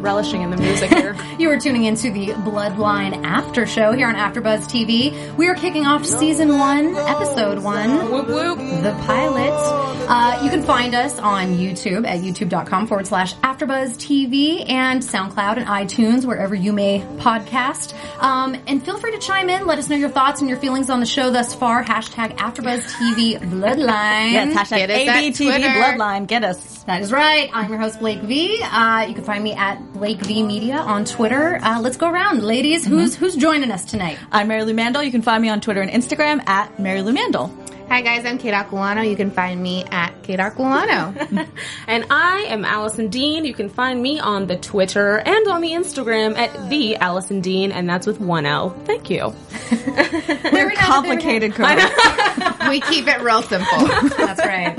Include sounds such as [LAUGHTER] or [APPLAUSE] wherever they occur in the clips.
relishing in the music here. [LAUGHS] You are tuning into the Bloodline After Show here on AfterBuzz TV. We are kicking off season one, episode one, whoop whoop. the pilot. Uh, you can find us on YouTube at youtube.com forward slash AfterBuzz TV and SoundCloud and iTunes, wherever you may podcast. Um, and feel free to chime in. Let us know your thoughts and your feelings on the show thus far. Hashtag AfterBuzz TV Bloodline. Yes, hashtag Get us ABTV Bloodline. Get us. That is right. I'm your host, Blake V. Uh, you can find me at Blake V Media on Twitter. Uh, let's go around, ladies. Who's who's joining us tonight? I'm Mary Lou Mandel. You can find me on Twitter and Instagram at Mary Lou Mandel. Hi guys, I'm Kate Aquilano. You can find me at Kate Aquilano. [LAUGHS] [LAUGHS] And I am Allison Dean. You can find me on the Twitter and on the Instagram at the Allison Dean, and that's with one L. Thank you. [LAUGHS] There we go, Complicated there career. we keep it real simple. That's right.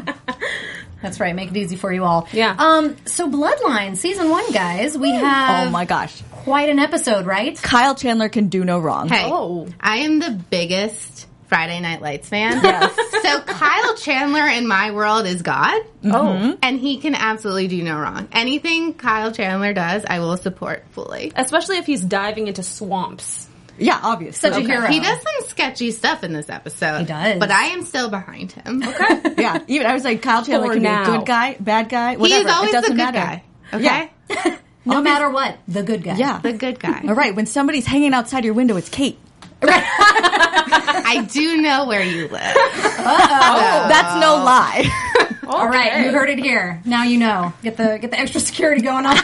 That's right. Make it easy for you all. Yeah. Um. So, Bloodline season one, guys. We have Oh my gosh. quite an episode, right? Kyle Chandler can do no wrong. Hey, Oh. I am the biggest Friday Night Lights fan. Yes. [LAUGHS] so Kyle Chandler in my world is God. Oh. And he can absolutely do no wrong. Anything Kyle Chandler does, I will support fully. Especially if he's diving into swamps. Yeah, obviously. Such a hero. He does some sketchy stuff in this episode. He does. But I am still behind him. Okay. [LAUGHS] yeah, even I was like, Kyle Chandler For can now. be a good guy, bad guy, He whatever. is always it the doesn't good matter. guy. Okay? Yeah. [LAUGHS] No matter what, the good guy. Yeah. The good guy. All right, when somebody's hanging outside your window, it's Kate. [LAUGHS] I do know where you live. Oh, that's no lie. All right. You heard it here. Now you know. Get the get the extra security going on.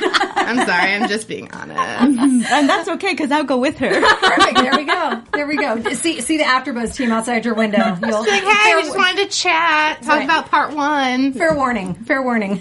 I'm sorry, I'm just being honest. [LAUGHS] and that's okay because I'll go with her. [LAUGHS] Perfect. There we go. There we go. See see the AfterBuzz team outside your window. [LAUGHS] You'll, Like, hey, we just wanted to chat, talk Right. about part one. Fair warning. Fair warning.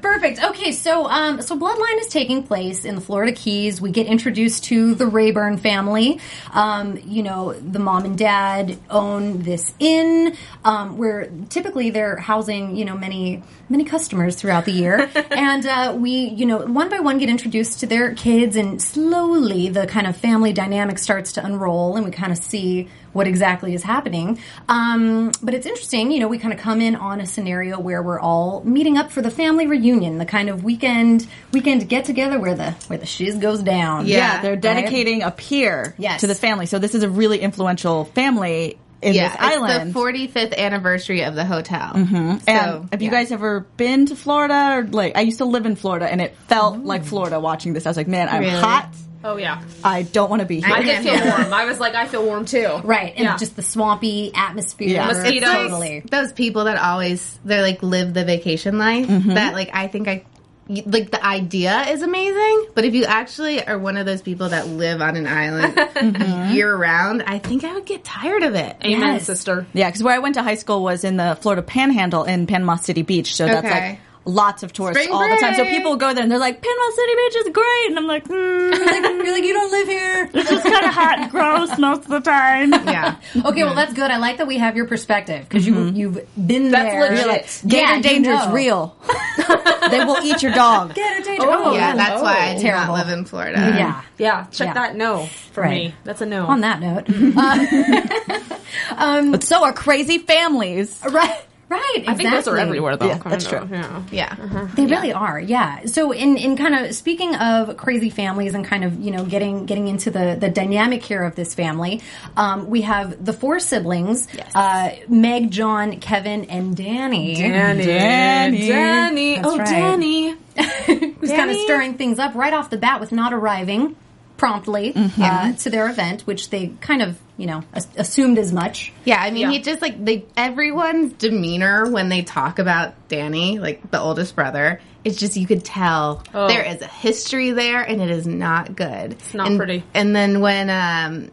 Perfect. Okay, so um, so Bloodline is taking place in the Florida Keys. We get introduced to the Rayburn family. Um, you know, the mom and dad own this inn um, where typically they're housing you know many many customers throughout the year, and uh, we you know one by one get introduced to their kids, and slowly the kind of family dynamic starts to unroll, and we kind of see what exactly is happening. Um, but it's interesting, you know, we kind of come in on a scenario where we're all meeting up for the family reunion, the kind of weekend weekend get together where the where the shiz goes down. Yeah. Yeah, they're dedicating a pier Yes. to the family. So this is a really influential family in yeah, this island. it's the 45th anniversary of the hotel. Mm-hmm. and So, have you guys ever been to Florida? Or like, I used to live in Florida, and it felt like Florida watching this. I was like, man, I'm Really? hot. Oh yeah. I don't want to be here. I did can't feel warm. I was like, I feel warm too. Right, and Yeah. just the swampy atmosphere. Yeah. Mosquitoes. Totally. those people that always they're like live the vacation life. Mm-hmm. That like I think I like the idea is amazing, but if you actually are one of those people that live on an island [LAUGHS] mm-hmm. year round, I think I would get tired of it. Amen, Yes. sister. Yeah, because where I went to high school was in the Florida Panhandle in Panama City Beach. So that's Okay. like lots of tourists Spring all the time. So people go there and they're like, Panama City Beach is great. And I'm like, hmm, You're like, you don't live here. [LAUGHS] it's just kind of hot and gross most of the time. Yeah. Okay, well that's good. I like that we have your perspective because you mm-hmm. you've been That's there. legit. You're like, Gator yeah, you danger is know. real. [LAUGHS] they will eat your dog. Gator danger. Oh, Oh, Yeah, that's why I do Terrible. not live in Florida. yeah. Yeah, check Yeah. that no for Right. me. That's a no. On that note, mm-hmm. [LAUGHS] um, But so are crazy families. right, right. Exactly. I think those are everywhere though. Yeah, kind that's of, true. Yeah. Yeah. They really are, yeah. So in, in kind of speaking of crazy families and kind of, you know, getting getting into the, the dynamic here of this family, um, we have the four siblings, uh, Meg, John, Kevin, and Danny. Danny. Danny. Danny. That's oh, right. Danny. [LAUGHS] who's kind of stirring things up right off the bat with not arriving. Promptly uh, to their event, which they kind of, you know, as- assumed as much. Yeah, I mean, Yeah. he just like they everyone's demeanor when they talk about Danny, like the oldest brother. It's just you could tell Oh. there is a history there, and it is not good. It's not and, pretty. And then when um,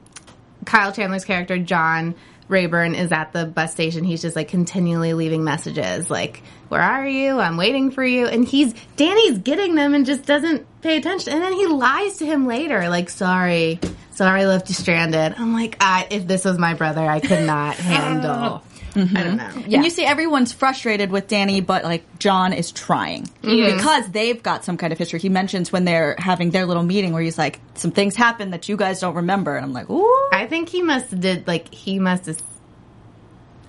Kyle Chandler's character John Rayburn is at the bus station, he's just like continually leaving messages like, "Where are you? I'm waiting for you." And he's Danny's getting them and just doesn't pay attention. And then he lies to him later, like, "Sorry, sorry, I left you stranded." I'm like, I, if this was my brother, I could not [LAUGHS] handle. Mm-hmm. I don't know. And you see everyone's frustrated with Danny, but like John is trying mm-hmm. because they've got some kind of history. He mentions when they're having their little meeting where he's like, "Some things happened that you guys don't remember," and I'm like, "Ooh." I think he must have did like he must have.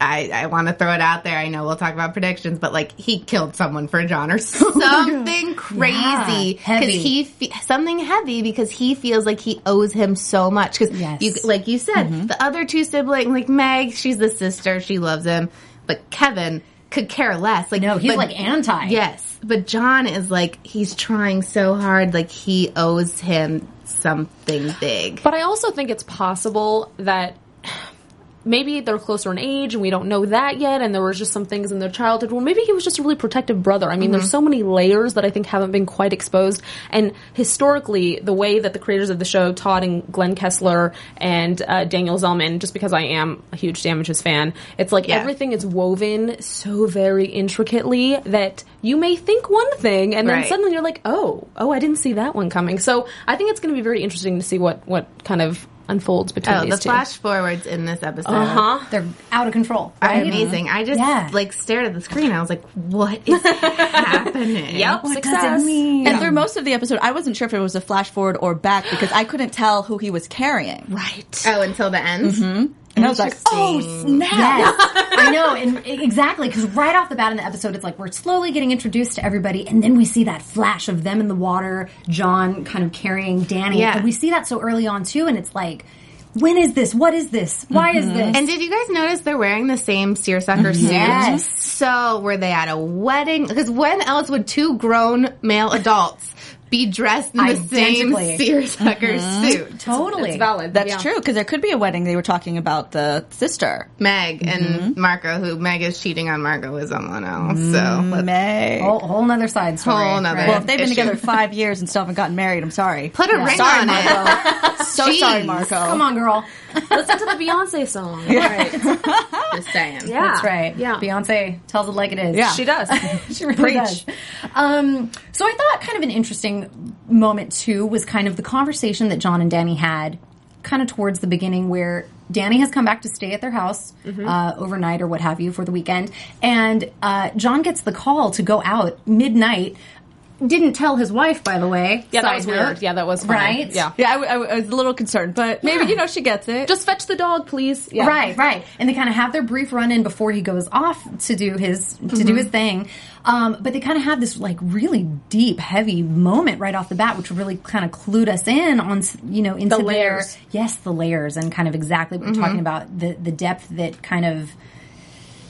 I, I want to throw it out there. I know we'll talk about predictions, but like he killed someone for John or [LAUGHS] something crazy heavy. because he fe- something heavy because he feels like he owes him so much. Because Yes. you like you said, mm-hmm. the other two siblings, like Meg, she's the sister, she loves him, but Kevin could care less. Like No, he's but- like anti. Yes, but John is like he's trying so hard, like he owes him something big. But I also think it's possible that maybe they're closer in age and we don't know that yet and there was just some things in their childhood. Well maybe he was just a really protective brother. I mean there's so many layers that i think haven't been quite exposed. And historically the way that the creators of the show todd and glenn kessler and uh, daniel zelman just because i am a huge damages fan it's like Yeah. everything is woven so very intricately that you may think one thing and then Right. suddenly you're like oh oh i didn't see that one coming. So i think it's going to be very interesting to see what what kind of unfolds between Oh, these the two flash forwards in this episode. uh-huh They're out of control. are right? amazing. I just Yeah. like stared at the screen. I was like, "What [LAUGHS] is happening?" Yep, What success. does it mean? And through most of the episode, I wasn't sure if it was a flash forward or back because I couldn't tell who he was carrying. Right. Oh, until the end. And I was like, oh, "Oh snap!" Yes, [LAUGHS] I know, and exactly because right off the bat in the episode, it's like we're slowly getting introduced to everybody, and then we see that flash of them in the water, John kind of carrying Danny, Yeah. and we see that so early on too, and it's like, when is this? What is this? Why is mm-hmm. this? And did you guys notice they're wearing the same seersucker mm-hmm. suit? Yes. So were they at a wedding? Because when else would two grown male adults be dressed in the Identically. same seersucker mm-hmm. suit? totally It's valid. That's yeah. true because there could be a wedding. They were talking about the sister, Meg and mm-hmm. Marco, who Meg is cheating on Marco with someone else. So mm, let's May. Whole, whole nother side story. Whole nother- right? well, if they've been issue. together five years and still haven't gotten married, I'm sorry. put a ring sorry, on it. [LAUGHS] So Jeez. sorry, Marco. Come on, girl. Listen to the Beyonce song. [LAUGHS] Just saying. Yeah. That's right. Yeah. Beyonce tells it like it is. Yeah. She does. [LAUGHS] she really Preach. does. Um, so I thought kind of an interesting moment too was kind of the conversation that John and Danny had, kind of towards the beginning, where Danny has come back to stay at their house uh, overnight or what have you for the weekend, and uh, John gets the call to go out midnight. Didn't tell his wife, by the way. Yeah, that was note. weird. Yeah, that was funny. right. Yeah. Yeah, I, w- I w- I was a little concerned, but maybe you know she gets it. Just fetch the dog, please. Yeah. Right, right. And they kind of have their brief run in before he goes off to do his to do his thing. Um, but they kind of have this like really deep, heavy moment right off the bat, which really kind of clued us in on you know into The their layers. yes, the layers and kind of exactly what we're talking about the the depth that kind of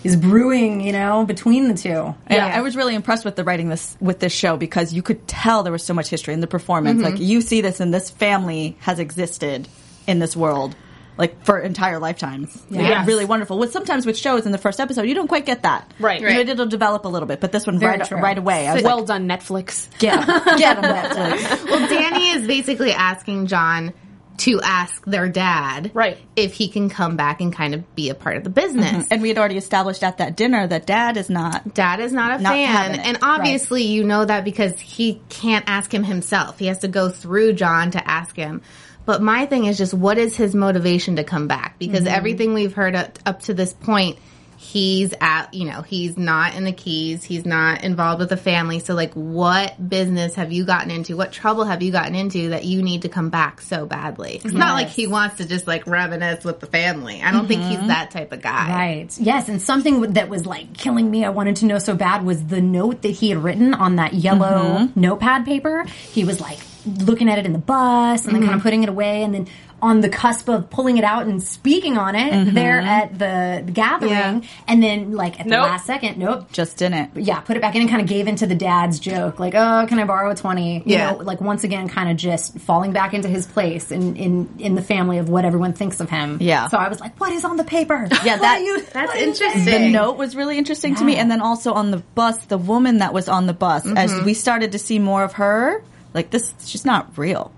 is brewing, you know, between the two. Yeah, Yeah. I was really impressed with the writing this with this show because you could tell there was so much history in the performance. Mm-hmm. Like you see this, and this family has existed in this world. Like for entire lifetimes, yeah, Yes. really wonderful. With sometimes with shows in the first episode, you don't quite get that, Right. You know, Right. it'll develop a little bit, but this one Very right true. right away. I was Well like, done, Netflix. [LAUGHS] get him, get him, Netflix. Well, Danny is basically asking John to ask their dad Right. if he can come back and kind of be a part of the business. And we had already established at that dinner that Dad is not. Dad is not a Not fan. And obviously, you know that because he can't ask him himself. He has to go through John to ask him. But my thing is just what is his motivation to come back? Because Mm-hmm. everything we've heard up, up to this point, he's at, you know, he's not in the keys. He's not involved with the family. So, like, what business have you gotten into? What trouble have you gotten into that you need to come back so badly? It's not like he wants to just like reminisce with the family. I don't think Mm-hmm. he's that type of guy. Right. Yes, and something that was like killing me, I wanted to know so bad, was the note that he had written on that yellow notepad paper. He was like, looking at it in the bus and then kind of putting it away and then on the cusp of pulling it out and speaking on it mm-hmm. there at the, the gathering Yeah. and then like at the Nope. last second nope Just didn't. yeah, put it back in and kind of gave into the dad's joke, like, "Oh, can I borrow a 20? Yeah. know, like once again, kind of just falling back into his place in in in the family of what everyone thinks of him. Yeah. So I was like, "What is on the paper? Yeah, that- you, [LAUGHS] That's interesting. The note was really interesting to me, and then also on the bus, the woman that was on the bus, as mm-hmm. we started to see more of her, like this, she's not real.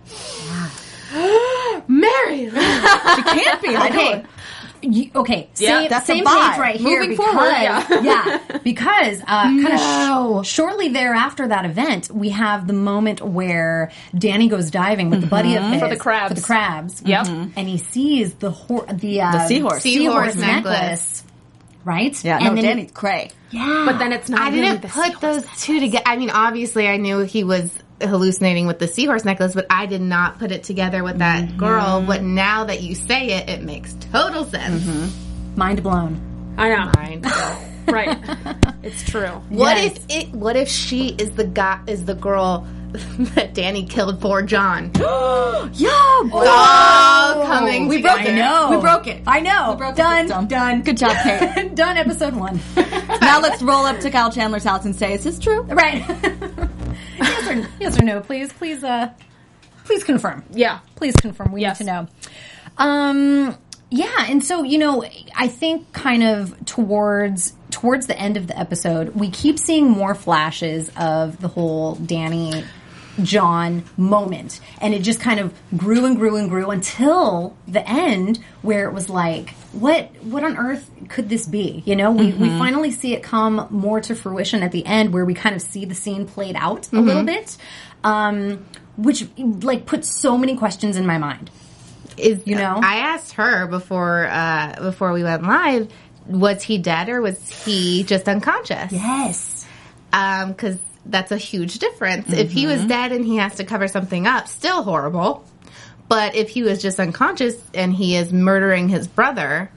[GASPS] Mary. She can't be. I Okay. don't. You- okay, Yeah, same, that's a same vibe. page right here. Moving because, forward, yeah. yeah, [LAUGHS] because uh, kind of sh- shortly thereafter that event, we have the moment where Danny goes diving with the buddy of his For the crabs. for the crabs. Yep. and he sees the hor- the, uh, The seahorse. seahorse Seahorse necklace. necklace. Right? Yeah, and no, then Danny's cray. yeah, But then it's not. I really didn't the put those two together. I mean, obviously, I knew he was hallucinating with the seahorse necklace, but I did not put it together with that mm-hmm. girl. But now that you say it, it makes total sense. Mm-hmm. mind blown. I know. Fine. [LAUGHS] Right. it's true. What Yes. if it? What if she is the guy? Is the girl [LAUGHS] that Danny killed for John? [GASPS] Yeah, All coming. we broke together. it. know. We broke it. I know. broke done. system. Done. Good job, Kate. [LAUGHS] done. Episode one. now let's roll up to Kyle Chandler's house and say, "Is this true?" right. Yes or yes or no, please. Please. Uh, please confirm. Yeah. Please confirm. We Yes. need to know. Um. Yeah, and so you know, I think kind of towards towards the end of the episode, we keep seeing more flashes of the whole Danny John moment, and it just kind of grew and grew and grew until the end, where it was like, what what on earth could this be? You know, we we finally see it come more to fruition at the end, where we kind of see the scene played out a little bit, um, which like put so many questions in my mind. Is You know? I asked her before uh, before we went live. Was he dead or was he just unconscious? Yes. Because that's a huge difference. If he was dead and he has to cover something up, still horrible. But if he was just unconscious and he is murdering his brother,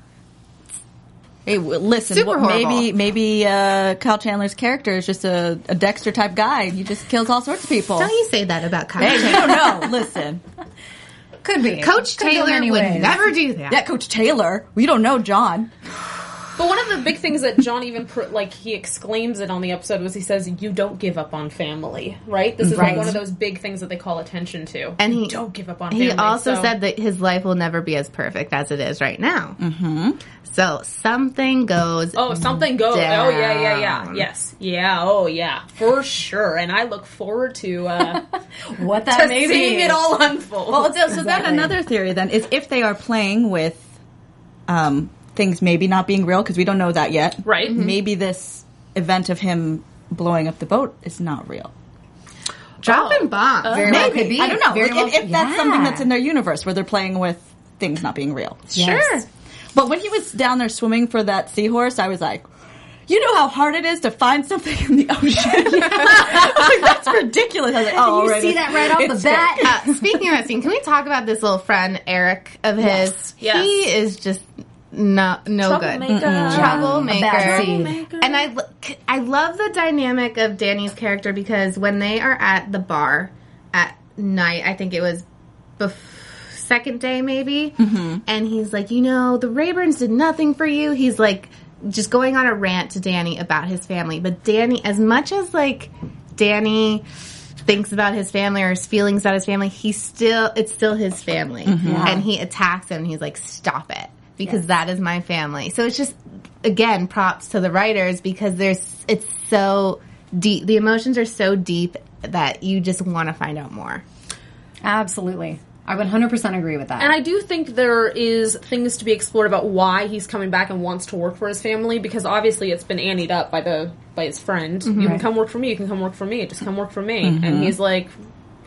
Hey, listen. Super maybe maybe uh, Kyle Chandler's character is just a, a Dexter type guy. He just kills all sorts of people. don't you say that about Kyle? Hey, don't know. Listen, Could be. Coach Taylor would never do that. yeah, Coach Taylor. We don't know John. But one of the big things that John even pr- like he exclaims it on the episode was he says you don't give up on family, right? This is like one of those big things that they call attention to. And You he don't give up on He family. also So- said that his life will never be as perfect as it is right now. Mm-hmm. So something goes. Oh, something goes. Oh yeah, yeah, yeah. Yes, yeah. Oh yeah, for sure. And I look forward to uh, [LAUGHS] What that to may seeing be. it all unfold. Well, so, so then another theory then is if they are playing with um, things maybe not being real because we don't know that yet. Right. Mhm. Maybe this event of him blowing up the boat is not real. dropping bombs. Very well could be. I don't know. Very Like, well- if, if that's yeah. something that's in their universe where they're playing with things not being real. Yes. Sure. But when he was down there swimming for that seahorse, I was like, you know how hard it is to find something in the ocean? [LAUGHS] Like, that's ridiculous. I was like, oh, You right, see that right off the bat. [LAUGHS] Uh, speaking of that scene, can we talk about this little friend Eric of his? Yes. He is just no no good. Troublemaker. Troublemaker. A. Troublemaker. And I, lo- I love the dynamic of Danny's character because when they are at the bar at night, I think it was bef- second day maybe, mm-hmm. and he's like, you know, the Rayburns did nothing for you. He's like, just going on a rant to Danny about his family. But Danny, as much as like Danny thinks about his family or his feelings about his family, he still, it's still his family. Mm-hmm. And he attacks him and he's like, stop it. Because that is my family. So it's just, again, props to the writers because there's, it's so deep. The emotions are so deep that you just want to find out more. Absolutely. I would 100% agree with that. And I do think there is things to be explored about why he's coming back and wants to work for his family because obviously it's been annied up by the by his friend. You mm-hmm. can come work for me. You can come work for me. Just come work for me. Mm-hmm. And he's like,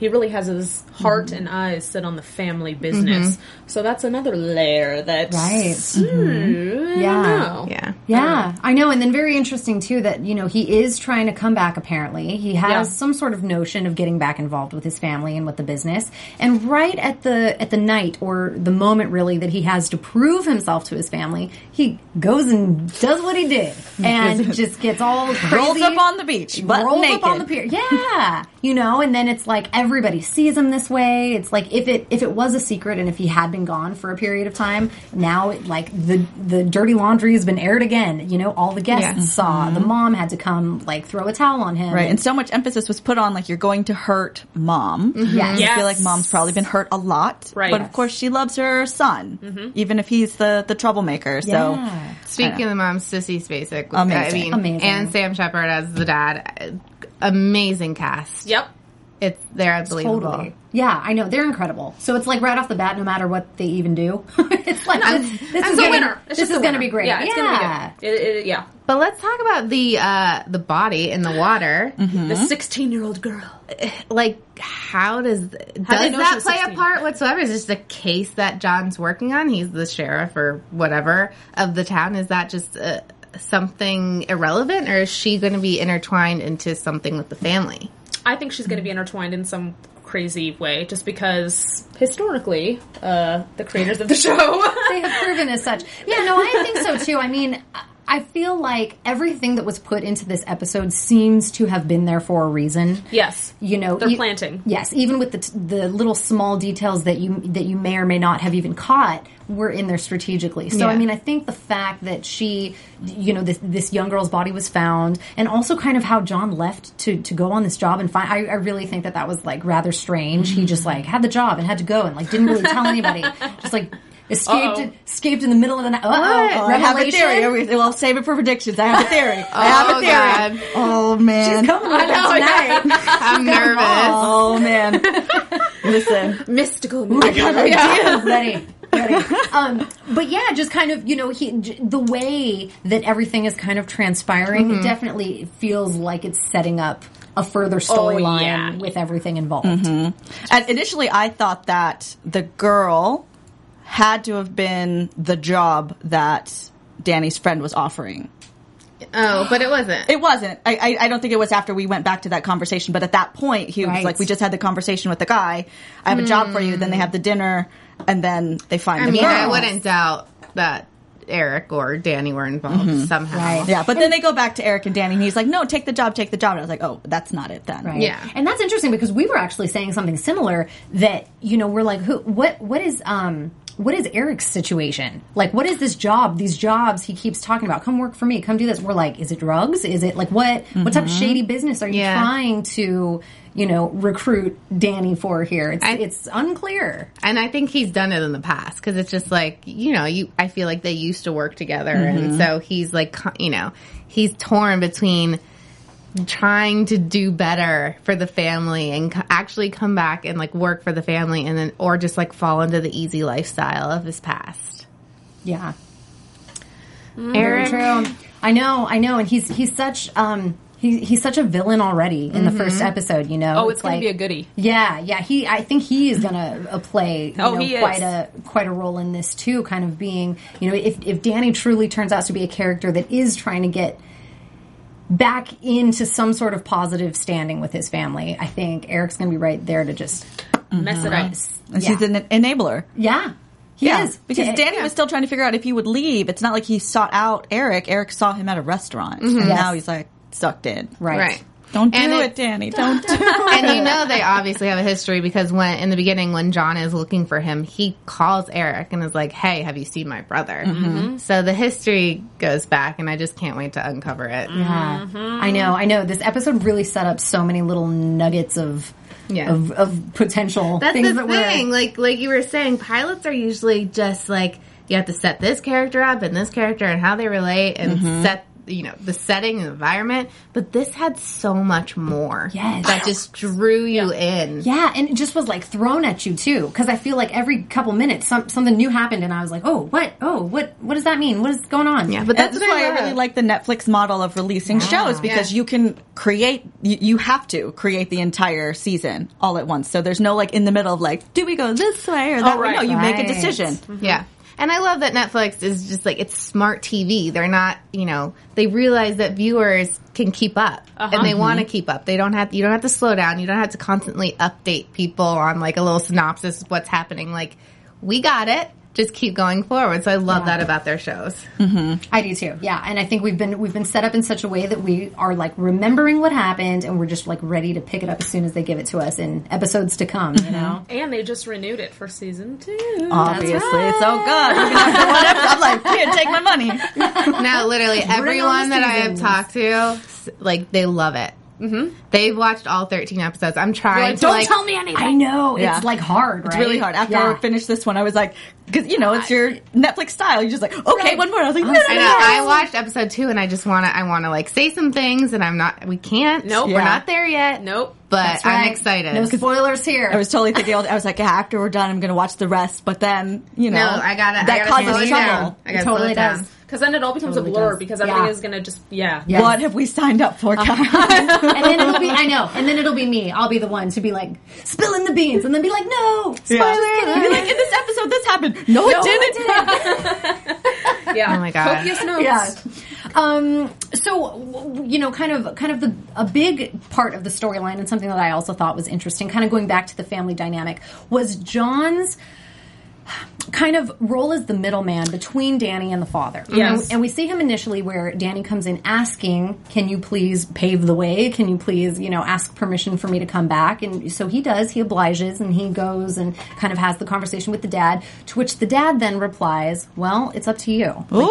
he really has his heart mm-hmm. and eyes set on the family business. Mm-hmm. So that's another layer that's Right. Hmm, mm-hmm. I Yeah. don't know. Yeah. Yeah, I know, and then very interesting too that you know he is trying to come back. Apparently, he has Yeah. some sort of notion of getting back involved with his family and with the business. And right at the at the night or the moment really that he has to prove himself to his family, he goes and does what he did [LAUGHS] and just gets all crazy. Rolls up on the beach, butt rolls naked. up on the pier. Yeah, Yeah, you know, and then it's like everybody sees him this way. It's like if it if it was a secret and if he had been gone for a period of time, now it, like the the dirty laundry has been aired again. You know, all the guests Yeah. saw. The mom had to come like throw a towel on him. Mm-hmm. Right, and so much emphasis was put on like you're going to hurt mom. Yes. I feel like mom's probably been hurt a lot, Right. But of course, she loves her son, even if he's the the troublemaker. So Yeah. Speaking of mom, Sissy Spacek. Amazing. I mean, Amazing. and Sam Shepard as the dad. Amazing cast. Yep. It's they're unbelievable. Totally. Yeah, I know they're incredible. So it's like right off the bat, no matter what they even do, [LAUGHS] it's like this, this It's is a gonna, winner. It's This just is a going to be great. Yeah, it's yeah. gonna be good. It, it, yeah. But let's talk about the uh the body in the water. The 16 year old girl. Like, how does does How do they know she that play 16? a part whatsoever? Is this just a case that John's working on? He's the sheriff or whatever of the town. Is that just uh, something irrelevant, or is she going to be intertwined into something with the family? I think she's going to be intertwined in some crazy way just because historically, uh, the creators of the [LAUGHS] show. they have proven as such. Yeah, no, I think so too. I mean, I feel like everything that was put into this episode seems to have been there for a reason. yes. You know, They're e- planting. Yes, even with the t- the little small details that you that you may or may not have even caught were in there strategically. So I mean, I think the fact that she, you know, this this young girl's body was found, and also kind of how John left to to go on this job and find. I, I really think that that was like rather strange. He mm-hmm. just like had the job and had to go and like didn't really tell anybody. [LAUGHS] Just like escaped Uh-oh. escaped in the middle of the night. Uh oh, I have a theory. We- We'll save it for predictions. I have a theory. [LAUGHS] I have Oh, a theory. God. Oh man. Coming with it tonight. [LAUGHS] I'm nervous. Oh man. [LAUGHS] Listen. Mystical. ready. Ready. Um, but yeah, just kind of you know he, j- the way that everything is kind of transpiring Mm-hmm. it definitely feels like it's setting up a further storyline Oh, yeah. with everything involved. And initially, I thought that the girl had to have been the job that Danny's friend was offering. Oh, but it wasn't. It wasn't. I, I, I don't think it was after we went back to that conversation. But at that point, he was like, "We just had the conversation with the guy. I have a job for you." Then they have the dinner, and then they find I the mean, girl. I wouldn't doubt that Eric or Danny were involved somehow. Right. Yeah, but then they go back to Eric and Danny, and he's like, "No, take the job, take the job." And I was like, "Oh, that's not it then." Right. Yeah. And that's interesting because we were actually saying something similar that, you know, we're like, who, what, what is, um, what is Eric's situation? Like, what is this job? These jobs he keeps talking about. Come work for me. Come do this. We're like, is it drugs? Is it like what? What type of mm-hmm. shady business are you Yeah. trying to, you know, recruit Danny for here? It's I- it's unclear. And I think he's done it in the past because it's just like you know, you. I feel like they used to work together, and mm-hmm. so he's like, you know, he's torn between trying to do better for the family and co- actually come back and like work for the family, and then or just like fall into the easy lifestyle of his past. Yeah. Eric, True. I know, I know, and he's he's such um he, he's such a villain already in the first episode. You know, Oh, it's, going like- to be a goodie. Yeah, yeah. He, I think he is gonna uh, play. You Oh, know, he is. quite a quite a role in this too. Kind of being, you know, if if Danny truly turns out to be a character that is trying to get back into some sort of positive standing with his family, I think Eric's gonna be right there to just mm-hmm. Mess it up. And Yeah. she's an enabler. yeah. He yeah, is because Yeah. Danny was still trying to figure out if he would leave. It's not like he sought out Eric. Eric saw him at a restaurant, mm-hmm. and Yes. now he's like sucked in. right. right? Don't do And it, it- Danny. [LAUGHS] Don't do it. and you know they obviously have a history because when in the beginning when John is looking for him, he calls Eric and is like, "Hey, have you seen my brother?" Mm-hmm. So the history goes back, and I just can't wait to uncover it. Yeah, I know, I know. This episode really set up so many little nuggets of Yeah. of, of potential That's things the that thing. were. Like like you were saying, pilots are usually just like you have to set this character up and this character and how they relate and Mm-hmm. set you know the setting and environment. But this had so much more. Yes. that just drew you in. Yeah, and it just was like thrown at you too, because I feel like every couple minutes some, something new happened, and I was like, "Oh, what? Oh, what? What does that mean? What is going on?" Yeah, but That's, that's, why I love. really like the Netflix model of releasing shows because Yeah. you can create, you, you have to create the entire season all at once. So there's no like in the middle of like, do we go this way or that way? right. No, you make a Right. decision. Yeah. And I love that Netflix is just like it's smart TV. They're not, you know, they realize that viewers can keep up and they uh-huh. want to mm-hmm. keep up. They don't have you don't have to slow down. You don't have to constantly update people on like a little synopsis of what's happening. Like we got it. Just keep going forward. So I love that about their shows. Mm-hmm. I do too. Yeah, and I think we've been we've been set up in such a way that we are like remembering what happened, and we're just like ready to pick it up as soon as they give it to us in episodes to come. You know. Mm-hmm. And they just renewed it for season two. Obviously, it's so good. Even after one episode, I'm like, here, take my money. Now, literally everyone that I have talked to, like they love it. Mm-hmm. They've watched all 13 episodes. I'm trying Like, to don't like, tell me anything. I know Yeah. it's like hard. It's really hard. After I finished this one, I was like, because you know, it's your Netflix style. You're just like, okay, Right. one more. I was like, no, no, I no, know. I watched episode two, and I just want to. I want to like say some things, and I'm not. We can't. Nope. we're not there yet. Nope. But That's I'm excited. No spoilers here. I was totally thinking. [LAUGHS] I was like, yeah, after we're done, I'm going to watch the rest. But then, you know, no, I got to that I gotta slow causes it trouble. down. I It gotta totally slow it down. does. Because then it all becomes Totally a blur does. because everything Yeah. is going to just, yeah. Yes. What have we signed up for, Kyle? [LAUGHS] and then it'll be I know, and then it'll be me. I'll be the one to be like spilling the beans, and then be like, no, spoiler. Yeah. Be like, in this episode, this happened. No, it No, didn't. [LAUGHS] Yeah. Oh my God. Copious notes. Yeah. Um, so you know, kind of, kind of the a big part of the storyline, and something that I also thought was interesting, kind of going back to the family dynamic, was John's kind of role as the middleman between Danny and the father. Yes. And, and we see him initially where Danny comes in asking, "Can you please pave the way? Can you please, you know, ask permission for me to come back?" And so he does. He obliges and he goes and kind of has the conversation with the dad. To which the dad then replies, "Well, it's up to you. Like.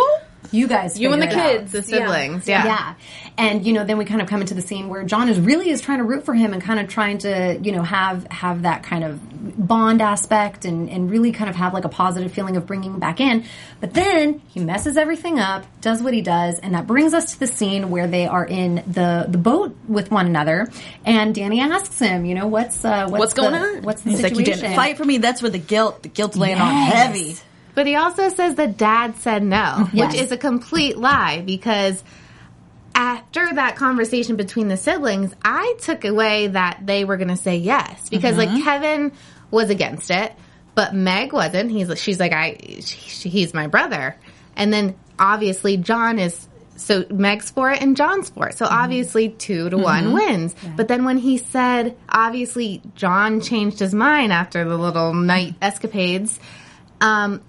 You guys, You and the figure it out." kids. The siblings. Yeah. Yeah. And you know, then we kind of come into the scene where John is really is trying to root for him and kind of trying to, you know, have have that kind of bond aspect and and really kind of have like a positive feeling of bringing him back in. But then he messes everything up, does what he does, and that brings us to the scene where they are in the the boat with one another and Danny asks him, you know, what's uh what's, What's going on? What's the He's like, situation? you didn't fight for me. That's where the guilt, the guilt's laying on heavy. But he also says that dad said no, [LAUGHS] Yes. which is a complete lie because after that conversation between the siblings, I took away that they were going to say yes because like mm-hmm. Kevin was against it, but Meg wasn't. He's she's like I she, he's my brother. And then obviously John is so Meg's for it and John's for it. So mm-hmm. obviously 2 to 1 mm-hmm. wins. But then when he said obviously John changed his mind after the little night escapades um,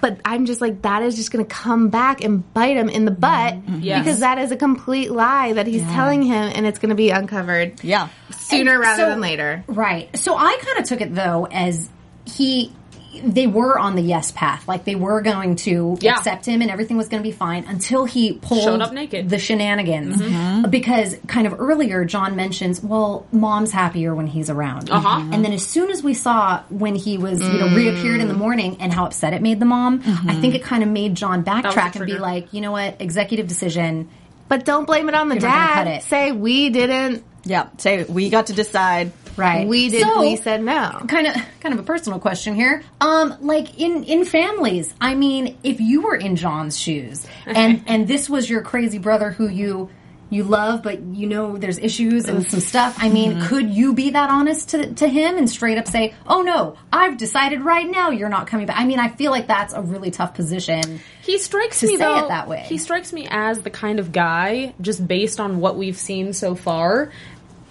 but I'm just like, that is just going to come back and bite him in the butt Yes. because that is a complete lie that he's telling him, and it's going to be uncovered Yeah. sooner And rather so- than later. Right. So I kind of took it though as he they were on the yes path. Like they were going to Yeah. accept him and everything was going to be fine until he pulled Showed up naked. the shenanigans. Mm-hmm. Uh, because kind of earlier John mentions, well, mom's happier when he's around. Uh-huh. Mm-hmm. And then as soon as we saw when he was, you know, mm. reappeared in the morning and how upset it made the mom, I mm-hmm. think it kind of made John backtrack and be like, you know what, executive decision. But don't blame it on the You're not cut dad. it. Say we didn't. Yeah. Say, we got to decide. Right. We did. So- we said no. kind of kind of a personal question here. Um, like in in families, I mean, if you were in John's shoes and and this was your crazy brother who you you love, but you know there's issues and some stuff. I mean, could you be that honest to to him and straight up say, "Oh no, I've decided right now you're not coming back." I mean, I feel like that's a really tough position. He strikes To me say though, it that way. He strikes me as the kind of guy, just based on what we've seen so far,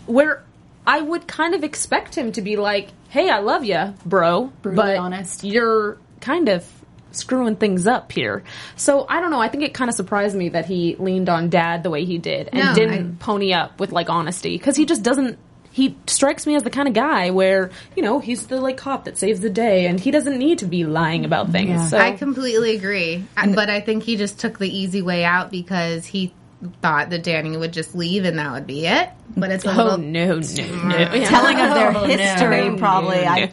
where I would kind of expect him to be like, "Hey, I love you, bro," Brutally but honest. you're kind of screwing things up here. So I don't know. I think it kind of surprised me that he leaned on dad the way he did and No, didn't pony up with like honesty because he just doesn't. He strikes me as the kind of guy where you know he's the like cop that saves the day, and he doesn't need to be lying about things. Yeah. So I completely agree. I- but I think he just took the easy way out because he thought that Danny would just leave and that would be it. But it's a Oh little. no, no, no! Telling of their [LAUGHS] Oh, no. history, probably. I,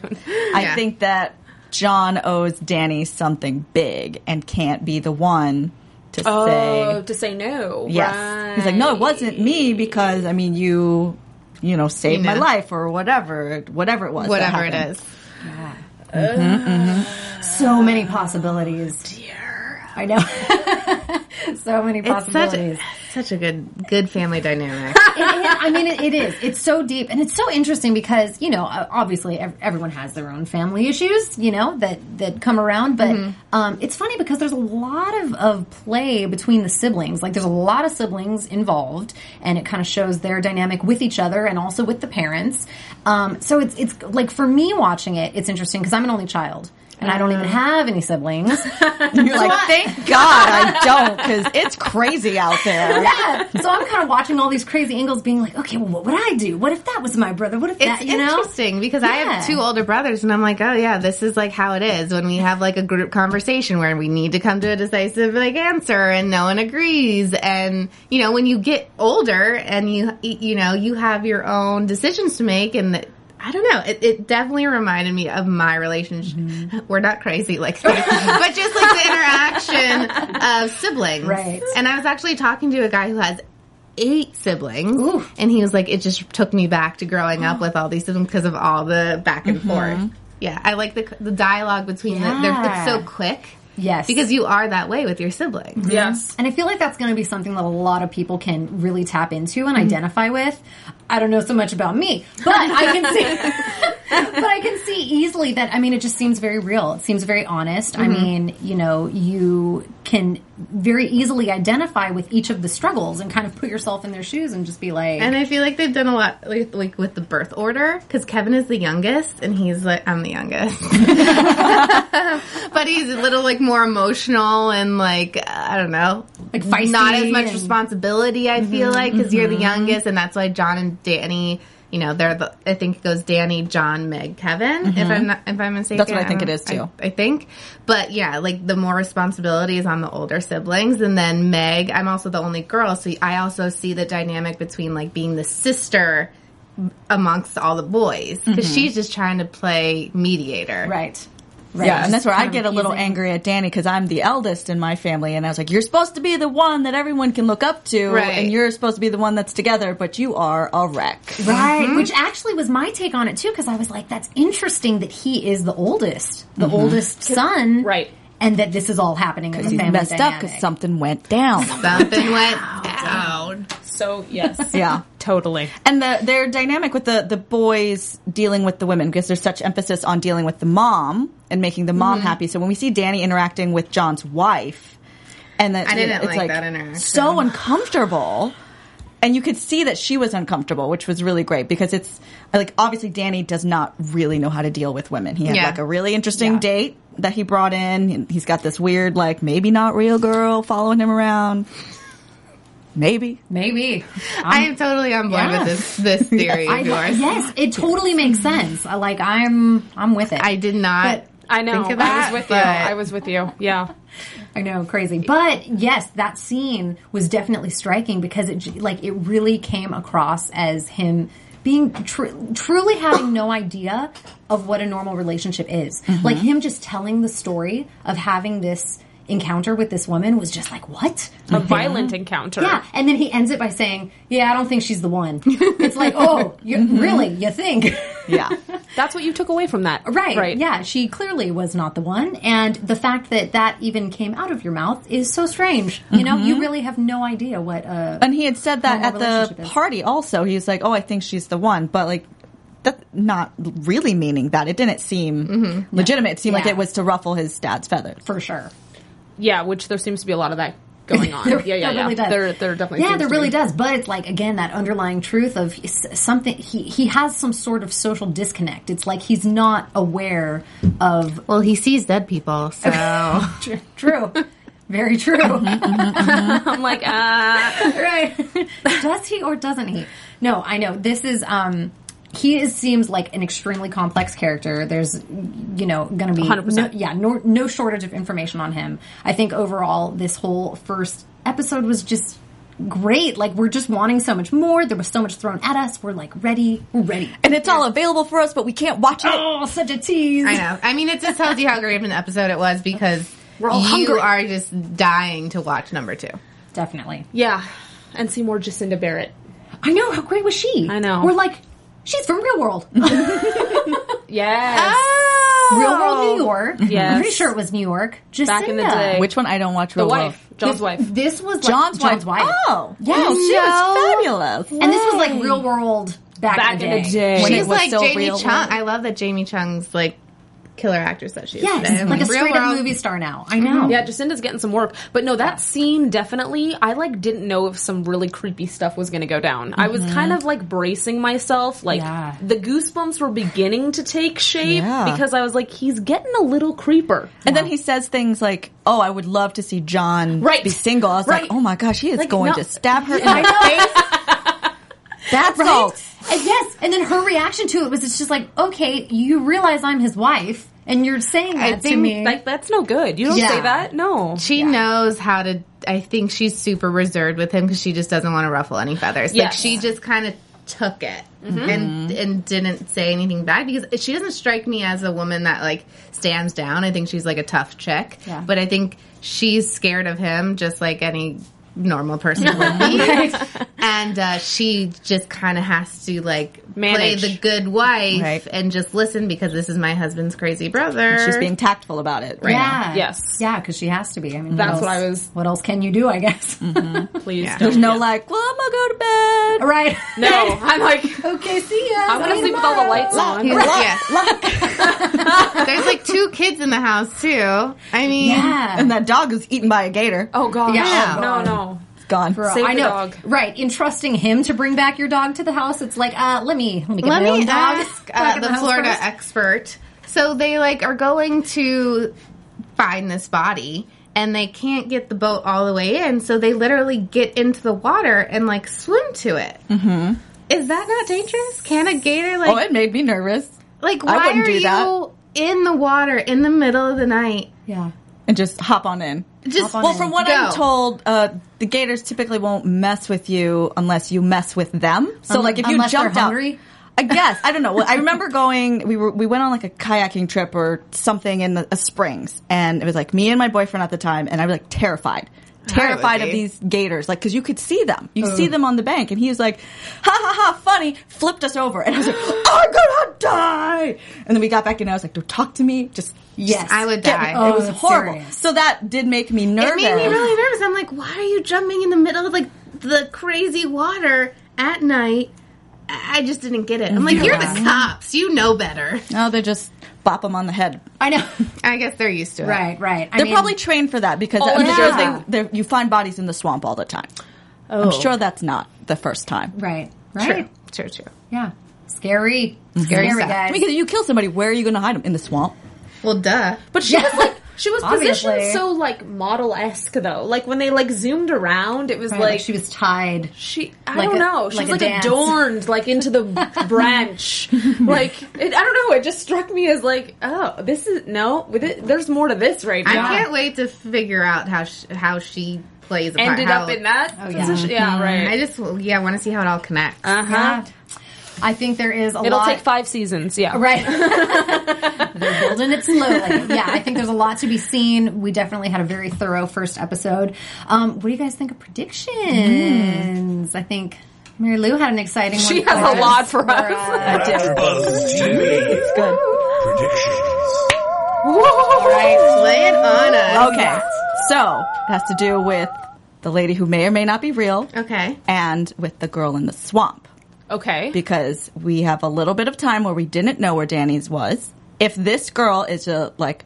I Yeah. think that John owes Danny something big and can't be the one to Oh, say to say no. yes. Right. He's like, no, it wasn't me because I mean you, you know, saved You my life or whatever, whatever it was. that Whatever it happened. is. Mm-hmm, mm-hmm. So many possibilities. Oh, dear, I know. [LAUGHS] [LAUGHS] so many It's such possibilities. such a good good family dynamic. [LAUGHS] it, it- I mean, it, it is. It's so deep, and it's so interesting because you know, obviously, ev- everyone has their own family issues, you know, that that come around. But um, it's funny because there's a lot of of play between the siblings. Like, there's a lot of siblings involved, and it kind of shows their dynamic with each other and also with the parents. Um, so it's it's like for me watching it, it's interesting because I'm an only child. And I don't even uh-huh. have any siblings. [LAUGHS] You're like, thank [LAUGHS] God I don't, because it's crazy out there. [LAUGHS] yeah. So I'm kind of watching all these crazy angles, being like, okay, well, what would I do? What if that was my brother? What if It's that, you know? interesting because I have two older brothers, and I'm like, oh yeah, this is like how it is when we have like a group conversation where we need to come to a decisive like answer, and no one agrees. And you know, when you get older and you you know you have your own decisions to make, and I don't know, it, it definitely reminded me of my relationship. Mm-hmm. We're not crazy like [LAUGHS] but just like the interaction of siblings, Right. And I was actually talking to a guy who has eight siblings. Ooh. And he was like, it just took me back to growing up with all these siblings because of all the back and forth. Yeah, I like the the dialogue between the. They're, it's so quick. Yes. because you are that way with your siblings. Yes. And I feel like that's going to be something that a lot of people can really tap into Mm-hmm. and identify with. I don't know so much about me, but I can see, [LAUGHS] but I can see easily that. I mean, it just seems very real. It seems very honest. I Mm-hmm. mean, you know, you can very easily identify with each of the struggles and kind of put yourself in their shoes and just be like, And I feel like they've done a lot, like, like with the birth order, because Kevin is the youngest, and he's like, I'm the youngest, [LAUGHS] [LAUGHS] but he's a little like more emotional and like I don't know, Like feisty not as much and- responsibility. I mm-hmm, feel like because you're the mm-hmm. youngest, and that's why John and Danny. You know, they're the. I think it goes Danny, John, Meg, Kevin. If mm-hmm. I'm not, if I'm mistaken, That's what I think it is, too. I, I think, but yeah, like the more responsibility is on the older siblings, and then Meg. I'm also the only girl, so I also see the dynamic between like being the sister amongst all the boys because Mm-hmm. she's just trying to play mediator. right. Right. Yeah, and that's where I get a little appeasing. angry at Danny because I'm the eldest in my family, and I was like, "You're supposed to be the one that everyone can look up to, Right. and you're supposed to be the one that's together, but you are a wreck." Right, mm-hmm. which actually was my take on it too, because I was like, "That's interesting that he is the oldest, the mm-hmm. oldest son, Right. And that this is all happening because the He's family messed up because something went down. Something [LAUGHS] went down. So yes. [LAUGHS] yeah. Totally. And the their dynamic with the the boys dealing with the women because there's such emphasis on dealing with the mom and making the mom mm-hmm. happy. So when we see Danny interacting with John's wife, and that I didn't it's like that interaction. so uncomfortable. And you could see that she was uncomfortable, which was really great because it's like obviously Danny does not really know how to deal with women. He had Yeah. like a really interesting Yeah. date that he brought in. and He's got this weird, like maybe not real girl following him around. Maybe. Maybe. I am totally on board Yeah. with this this [LAUGHS] theory I, of yours. yes, it totally makes sense. Like I'm, I'm with it. I did not. But- I know. Think of I was with you. I was with you. Yeah. [LAUGHS] I know, crazy. But yes, that scene was definitely striking because it like it really came across as him being tr- truly having no idea of what a normal relationship is. Mm-hmm. Like him just telling the story of having this encounter with this woman was just like what? A violent encounter. Yeah, and then he ends it by saying, "Yeah, I don't think she's the one." It's like, "Oh, [LAUGHS] you, really? You think?" Yeah. That's what you took away from that. [LAUGHS] Right. Right. Yeah, she clearly was not the one. And the fact that that even came out of your mouth is so strange. You know, you really have no idea what uh And he had said that at the is. party also. He was like, "Oh, I think she's the one," but like that's not really meaning that. It didn't seem legitimate. It seemed like it was to ruffle his dad's feathers. for sure. Yeah, which there seems to be a lot of that going [LAUGHS] on. There, yeah, yeah, there yeah. really does. There, there definitely. Yeah, seems there to really be. does. But it's like again that underlying truth of something. He he has some sort of social disconnect. It's like he's not aware of. well, he sees dead people, so [LAUGHS] True. true. Very true. [LAUGHS] I'm like, uh, right. Does he or doesn't he? No, I know. This is um he is, seems like an extremely complex character. There's, you know, going to be 100%. no, yeah, no, no shortage of information on him. I think overall, this whole first episode was just great. Like we're just wanting so much more. There was so much thrown at us. We're like ready. We're ready. And it's all available for us, but we can't watch it. Oh, such a tease! I know. I mean, it just tells you how great of an episode it was because We're all you hungry. are just dying to watch number two. Definitely. yeah, and see more Jacinda Barrett. I know. How great was she? I know. We're like, she's from Real World. [LAUGHS] Yes. Oh. Real World New oh. York. Yes. I'm pretty sure it was New York. Jacinda. Back in the day. Which one? I don't watch the Real wife, World. John's wife. This was like John's, John's wife. wife. Oh, Yeah. wow, she was fabulous. And this was like Real World back, Back in the day. in the day. When it She's was like still Jamie real Chung. world. I love that Jamie Chung's like killer actress that she is Yes, today. I'm like a real straight up world- movie star now. I know. Yeah, Jacinda's getting some work. But no, that scene definitely, I like didn't know if some really creepy stuff was going to go down. I was mm-hmm. kind of like bracing myself. Like Yeah. the goosebumps were beginning to take shape Yeah. because I was like, he's getting a little creeper. And then he says things like, "Oh, I would love to see John Right. be single." I was Right. like, "Oh my gosh, he is Like, going no- to stab her [LAUGHS] in I the face." [LAUGHS] That's all. Right? And yes, and then her reaction to it was it's just like, okay, you realize I'm his wife, and you're saying that to think, me. Like, that's no good. You don't Yeah. say that? No. She knows how to. I think she's super reserved with him because she just doesn't want to ruffle any feathers. Like she just kind of took it mm-hmm. and and didn't say anything bad because she doesn't strike me as a woman that like stands down. I think she's like a tough chick. Yeah. But I think she's scared of him just like any normal person would be. [LAUGHS] And uh, she just kind of has to like Manage. play the good wife Right. and just listen because this is my husband's crazy brother. She's being tactful about it. Right. yeah, Yes. yeah, because she has to be. I mean, That's else- what I was- What else can you do? I guess. [LAUGHS] Please Yeah. There's don't. no like, well, I'm gonna go to bed. right? [LAUGHS] No, I'm like, okay, see ya. I'm going to sleep with all the lights on. Yeah. There's like two kids in the house too. I mean, Yeah. And that dog was eaten by a gator. Oh, God. Yeah. No, no. It's gone. Bro, Save I the know, dog. right? Entrusting him to bring back your dog to the house, it's like, uh, let me let me get let my own me dog ask back uh, in the Florida first. expert. So they like are going to find this body. And they can't get the boat all the way in, so they literally get into the water and like swim to it. Mm-hmm. Is that not dangerous? Can a gator like Oh, it made me nervous. like I why wouldn't are do you that. in the water in the middle of the night? Yeah. And just hop on in. Just on Well, in. from what Go. I'm told, uh, the gators typically won't mess with you unless you mess with them. So, like, if you unless they're jumped out. I guess I don't know. Well, I [LAUGHS] remember going. We were we went on like a kayaking trip or something in the, a springs, and it was like me and my boyfriend at the time, and I was like terrified. Terrified of these gators, like because you could see them, you see them on the bank, and he was like, "Ha ha ha, funny!" Flipped us over, and I was like, "I'm gonna die!" And then we got back, and I was like, "Don't talk to me, just Yes, I would get me." die. it oh, was horrible. serious. So that did make me nervous. It made me really nervous. I'm like, why are you jumping in the middle of like the crazy water at night? I just didn't get it. I'm like, you're the cops. You know better. No, they just bop them on the head. I know. [LAUGHS] I guess they're used to it. right, right. I They're mean, probably trained for that because Oh, I'm yeah. sure they, you find bodies in the swamp all the time. Oh. I'm sure that's not the first time. right, right. True. True. Yeah, scary, mhm. Scary scary stuff. guys. I mean, you kill somebody, where are you going to hide them? In the swamp? Well, duh. But she was like, she was [LAUGHS] Obviously. positioned so like model esque though. Like when they like zoomed around, it was Right, like, like she was tied. She, I Like don't a- know. She like was like adorned, like into the [LAUGHS] branch. like it, I don't know. It just struck me as like, oh, this is no. With it, there's more to this right now. I can't wait to figure out how she, how she plays a part. Ended how- up in that Oh, yeah. position. Yeah, right. I just yeah, I want to see how it all connects. uh huh. Yeah. I think there is a lot. It'll take five seasons. Yeah. Right. [LAUGHS] They're building it slowly. Yeah, I think there's a lot to be seen. We definitely had a very thorough first episode. Um, what do you guys think of predictions? I think Mary Lou had an exciting one. She has a lot for us. us. It's good. All right. Lay it on us. Okay. So, it has to do with the lady who may or may not be real Okay. and with the girl in the swamp. Okay. Because we have a little bit of time where we didn't know where Danny's was. If this girl is a, like,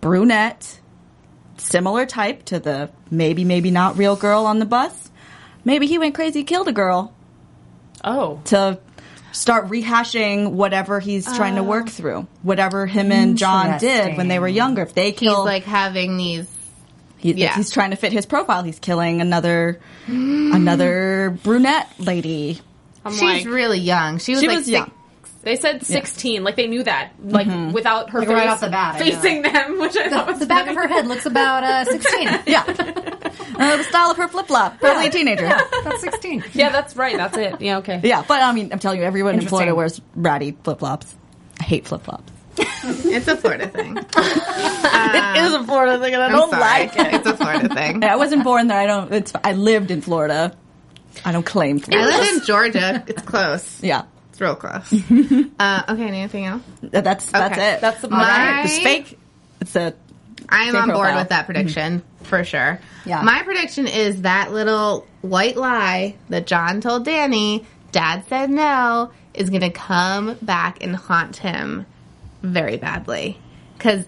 brunette, similar type to the maybe, maybe not real girl on the bus, maybe he went crazy, killed a girl, oh. to start rehashing whatever he's trying to work oh. through. Whatever him and John did when they were younger. If they He's killed, like having these. he, yeah. he's trying to fit his profile. He's killing another another brunette lady. I'm She's like, really young. She was She like was six- young. they said 16. Like they knew that. Like without her Like face right off the bat, I know. facing them, which I thought was The back funny. of her head looks about uh, 16. [LAUGHS] Yeah, uh, the style of her flip flop, probably a teenager. Yeah. That's 16. Yeah, that's right. That's it. Yeah. Okay. Yeah, but I mean, I'm telling you, everyone in Florida wears ratty flip flops. I hate flip flops. [LAUGHS] It's a Florida thing. [LAUGHS] it is a Florida thing, and I I'm don't sorry. like it. It's a Florida thing. I wasn't born there. I don't. It's. I lived in Florida. I don't claim I live in Georgia. It's close. Yeah, It's real close. [LAUGHS] uh, okay, anything else? That's that's Okay. it. That's the My- It's fake. It's a I am Same on board profile. with that prediction for sure. Yeah. My prediction is that little white lie that John told Danny, Dad said no, is going to come back and haunt him very badly. because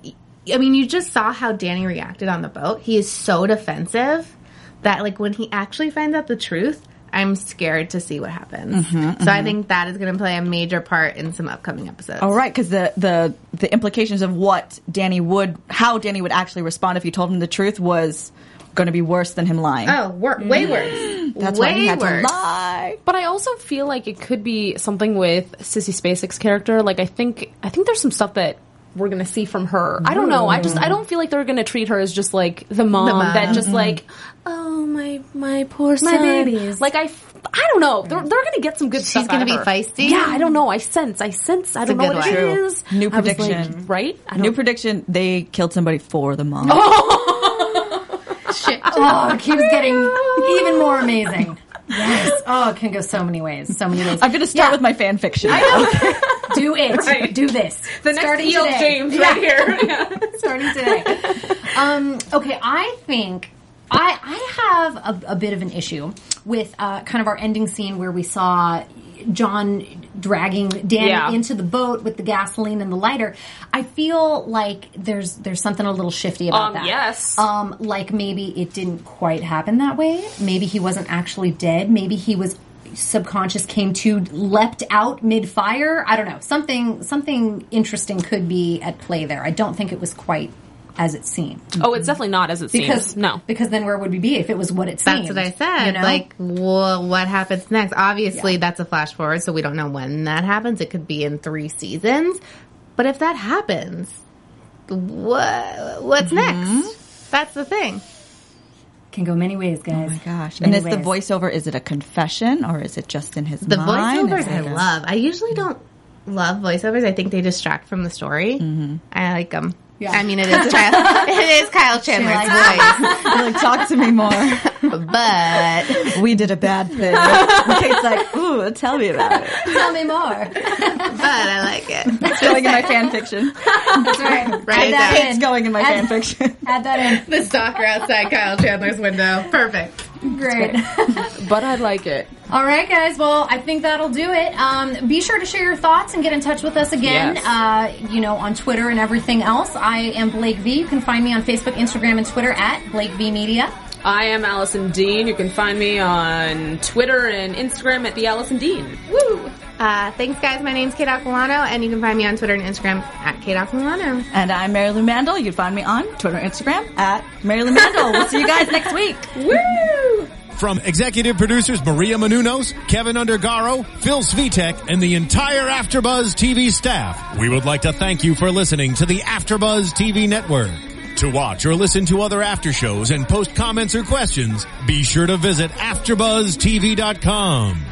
I mean, you just saw how Danny reacted on the boat. He is so defensive that like when he actually finds out the truth, I'm scared to see what happens. Mm-hmm, so I mm-hmm. think that is going to play a major part in some upcoming episodes. All right, because the, the the implications of what Danny would, how Danny would actually respond if you told him the truth was going to be worse than him lying. Oh, wor- way mm. worse. That's way why he had worse. to lie. But I also feel like it could be something with Sissy Spacek's character. Like I think I think there's some stuff that we're gonna see from her. I don't know. I just I don't feel like they're gonna treat her as just like the mom, mom. that just mm-hmm. like oh my my poor My son. babies. Like I I don't know. They're, they're gonna get some good stuff. She's gonna out be her. feisty? Yeah, I don't know. I sense. I sense. I don't know what one. it True. is. New I was like, prediction. right? I New prediction: they killed somebody for the mom. Oh. [LAUGHS] Shit. Oh, it keeps getting [LAUGHS] even more amazing. Yes. Oh, it can go so many ways. So many ways. I'm going to start Yeah. with my fan fiction. [LAUGHS] Do it. Right. Do this. the next Starting E.L. today. James right here. [LAUGHS] Yeah. starting today. Um, okay, I think I I have a, a bit of an issue with uh, kind of our ending scene where we saw John dragging Danny Yeah. into the boat with the gasoline and the lighter. I feel like there's there's something a little shifty about Um, that. yes. Um, like maybe it didn't quite happen that way. Maybe he wasn't actually dead. Maybe he was subconscious came to leapt out mid fire i don't know something something interesting could be at play there i don't think it was quite as it seemed Oh, it's definitely not as it because seems. No. because then where would we be if it was what it seemed That's what I said. you know? Like, well, what happens next? Obviously, that's a flash forward, so we don't know when that happens. It could be in three seasons. But if that happens, what what's Mm-hmm. next? That's the thing. can go many ways guys Oh my gosh! And is Many the voiceover? Is it a confession or is it just in his The mind? voiceovers I love. I usually don't love voiceovers. I think they distract from the story. I like them. Yeah. I mean, it is Kyle, [LAUGHS] it is Kyle Chandler's likes voice, You're like, talk to me more. but we did a bad thing. [LAUGHS] Kate's like, ooh, tell me about it. tell me more but I like it. It's going in my fan fiction. that's right Write it add that. It's in going in my Add- fan fiction. add that in. [LAUGHS] The stalker outside Kyle Chandler's window. Perfect. Great [LAUGHS] But I like it. All right, guys. Well, I think that'll do it. Um, be sure to share your thoughts and get in touch with us again. Yes. Uh, you know, on Twitter and everything else. I am Blake V. You can find me on Facebook, Instagram, and Twitter at Blake V Media. I am Allison Dean. You can find me on Twitter and Instagram at the Allison Dean. Woo! Uh, thanks, guys. My name's Kate Aquilano, and you can find me on Twitter and Instagram at Kate Aquilano. And I'm Mary Lou Mandel. You can find me on Twitter and Instagram at Mary Lou Mandel. We'll see you guys next week. [LAUGHS] Woo! From executive producers Maria Menounos, Kevin Undergaro, Phil Svitek, and the entire Afterbuzz TV staff, we would like to thank you for listening to the Afterbuzz TV network. To watch or listen to other after shows and post comments or questions, be sure to visit AfterBuzzTV.com.